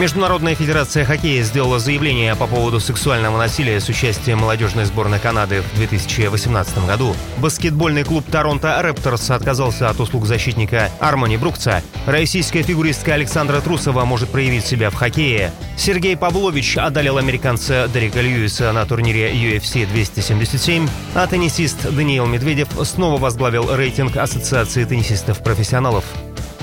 Международная федерация хоккея сделала заявление по поводу сексуального насилия с участием молодежной сборной Канады в 2018 году. Баскетбольный клуб Торонто Рэпторс отказался от услуг защитника Армони Брукца. Российская фигуристка Александра Трусова может проявить себя в хоккее. Сергей Павлович одолел американца Дерека Льюиса на турнире UFC 277, а теннисист Даниил Медведев снова возглавил рейтинг Ассоциации теннисистов-профессионалов.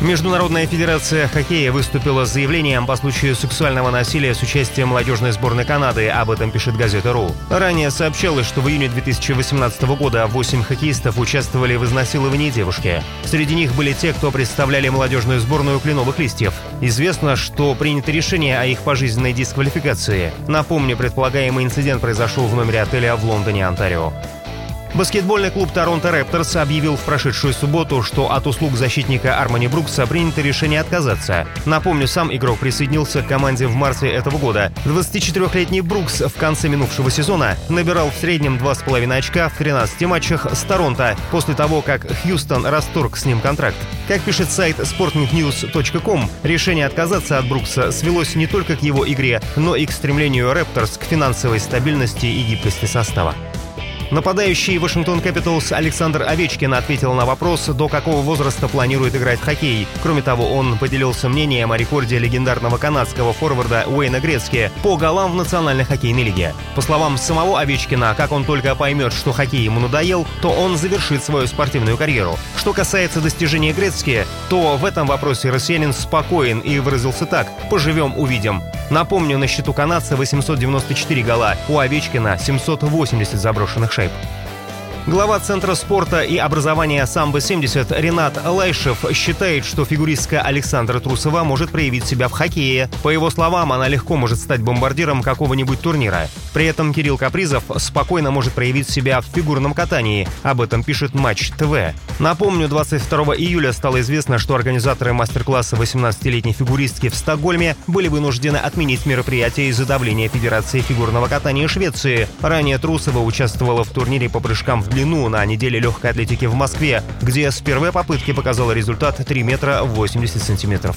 Международная федерация хоккея выступила с заявлением по случаю сексуального насилия с участием молодежной сборной Канады. Об этом пишет газета РУ. Ранее сообщалось, что в июне 2018 года 8 хоккеистов участвовали в изнасиловании девушки. Среди них были те, кто представляли молодежную сборную кленовых листьев. Известно, что принято решение о их пожизненной дисквалификации. Напомню, предполагаемый инцидент произошел в номере отеля в Лондоне, Онтарио. Баскетбольный клуб Торонто Рэпторс объявил в прошедшую субботу, что от услуг защитника Армани Брукса принято решение отказаться. Напомню, сам игрок присоединился к команде в марте этого года. 24-летний Брукс в конце минувшего сезона набирал в среднем 2,5 очка в 13 матчах с Торонто после того, как Хьюстон расторг с ним контракт. Как пишет сайт sportnews.com, решение отказаться от Брукса свелось не только к его игре, но и к стремлению Рэпторс к финансовой стабильности и гибкости состава. Нападающий Вашингтон Капиталс Александр Овечкин ответил на вопрос, до какого возраста планирует играть в хоккей. Кроме того, он поделился мнением о рекорде легендарного канадского форварда Уэйна Грецки по голам в Национальной хоккейной лиге. По словам самого Овечкина, как он только поймет, что хоккей ему надоел, то он завершит свою спортивную карьеру. Что касается достижения Грецки, то в этом вопросе россиянин спокоен и выразился так «поживем, увидим». Напомню, на счету канадца 894 гола, у Овечкина 780 заброшенных шайб. Глава Центра спорта и образования «Самбо-70» Ренат Лайшев считает, что фигуристка Александра Трусова может проявить себя в хоккее. По его словам, она легко может стать бомбардиром какого-нибудь турнира. При этом Кирилл Капризов спокойно может проявить себя в фигурном катании. Об этом пишет Матч ТВ. Напомню, 22 июля стало известно, что организаторы мастер-класса 18-летней фигуристки в Стокгольме были вынуждены отменить мероприятие из-за давления Федерации фигурного катания Швеции. Ранее Трусова участвовала в турнире по прыжкам в длину на неделе легкой атлетики в Москве, где с первой попытки показала результат 3 метра 80 сантиметров.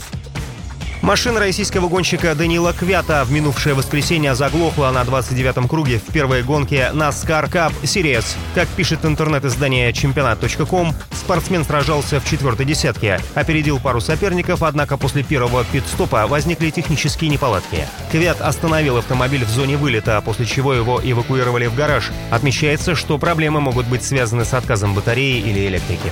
Машина российского гонщика Данила Квята в минувшее воскресенье заглохла на 29-м круге в первой гонке NASCAR Cup Series. Как пишет интернет-издание чемпионат.ком, спортсмен сражался в четвертой десятке, опередил пару соперников, однако после первого пит-стопа возникли технические неполадки. Квят остановил автомобиль в зоне вылета, после чего его эвакуировали в гараж. Отмечается, что проблемы могут быть связаны с отказом батареи или электрики.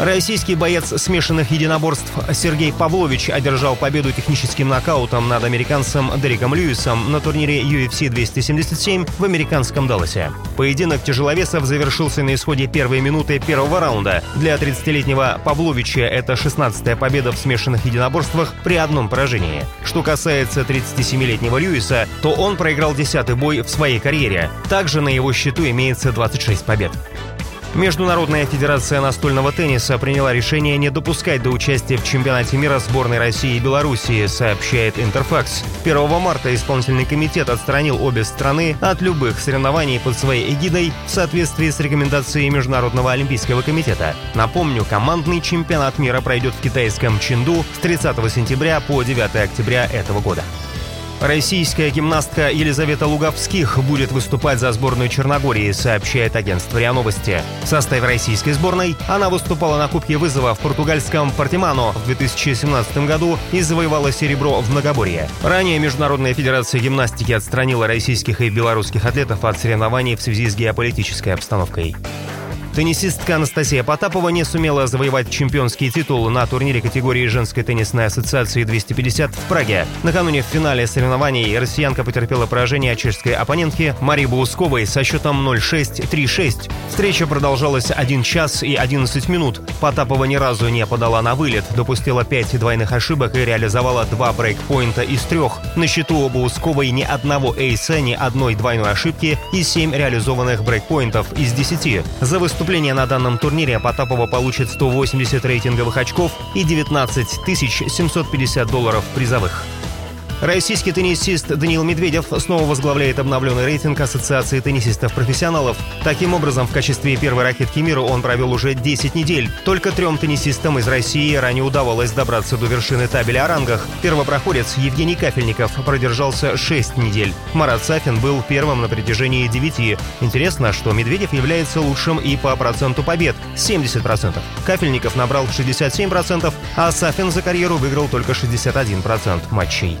Российский боец смешанных единоборств Сергей Павлович одержал победу техническим нокаутом над американцем Дереком Льюисом на турнире UFC 277 в американском Далласе. Поединок тяжеловесов завершился на исходе первой минуты первого раунда. Для 30-летнего Павловича это 16-я победа в смешанных единоборствах при одном поражении. Что касается 37-летнего Льюиса, то он проиграл 10-й бой в своей карьере. Также на его счету имеется 26 побед. Международная федерация настольного тенниса приняла решение не допускать до участия в чемпионате мира сборной России и Белоруссии, сообщает Интерфакс. 1 марта исполнительный комитет отстранил обе страны от любых соревнований под своей эгидой в соответствии с рекомендацией Международного олимпийского комитета. Напомню, командный чемпионат мира пройдет в китайском Чинду с 30 сентября по 9 октября этого года. Российская гимнастка Елизавета Луговских будет выступать за сборную Черногории, сообщает агентство РИА Новости. В составе российской сборной она выступала на Кубке вызова в португальском Портимано в 2017 году и завоевала серебро в многоборье. Ранее Международная федерация гимнастики отстранила российских и белорусских атлетов от соревнований в связи с геополитической обстановкой. Теннисистка Анастасия Потапова не сумела завоевать чемпионский титул на турнире категории женской теннисной ассоциации 250 в Праге. Накануне в финале соревнований россиянка потерпела поражение от чешской оппонентки Марии Баусковой со счетом 0-6-3-6. Встреча продолжалась 1 час и 11 минут. Потапова ни разу не подала на вылет, допустила 5 двойных ошибок и реализовала два брейкпоинта из трех. На счету у Баусковой ни одного эйса, ни одной двойной ошибки и 7 реализованных брейкпоинтов из 10. За выступление на данном турнире Потапова получит 180 рейтинговых очков и 19 750 долларов призовых. Российский теннисист Даниил Медведев снова возглавляет обновленный рейтинг Ассоциации теннисистов-профессионалов. Таким образом, в качестве первой ракетки мира он провел уже 10 недель. Только трем теннисистам из России ранее удавалось добраться до вершины табеля о рангах. Первопроходец Евгений Кафельников продержался 6 недель. Марат Сафин был первым на протяжении 9. Интересно, что Медведев является лучшим и по проценту побед – 70%. Кафельников набрал 67%, а Сафин за карьеру выиграл только 61% матчей.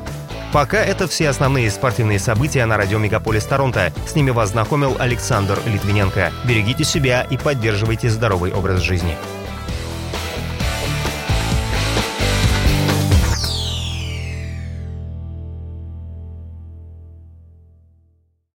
Пока это все основные спортивные события на радио Мегаполис Торонто. С ними вас знакомил Александр Литвиненко. Берегите себя и поддерживайте здоровый образ жизни.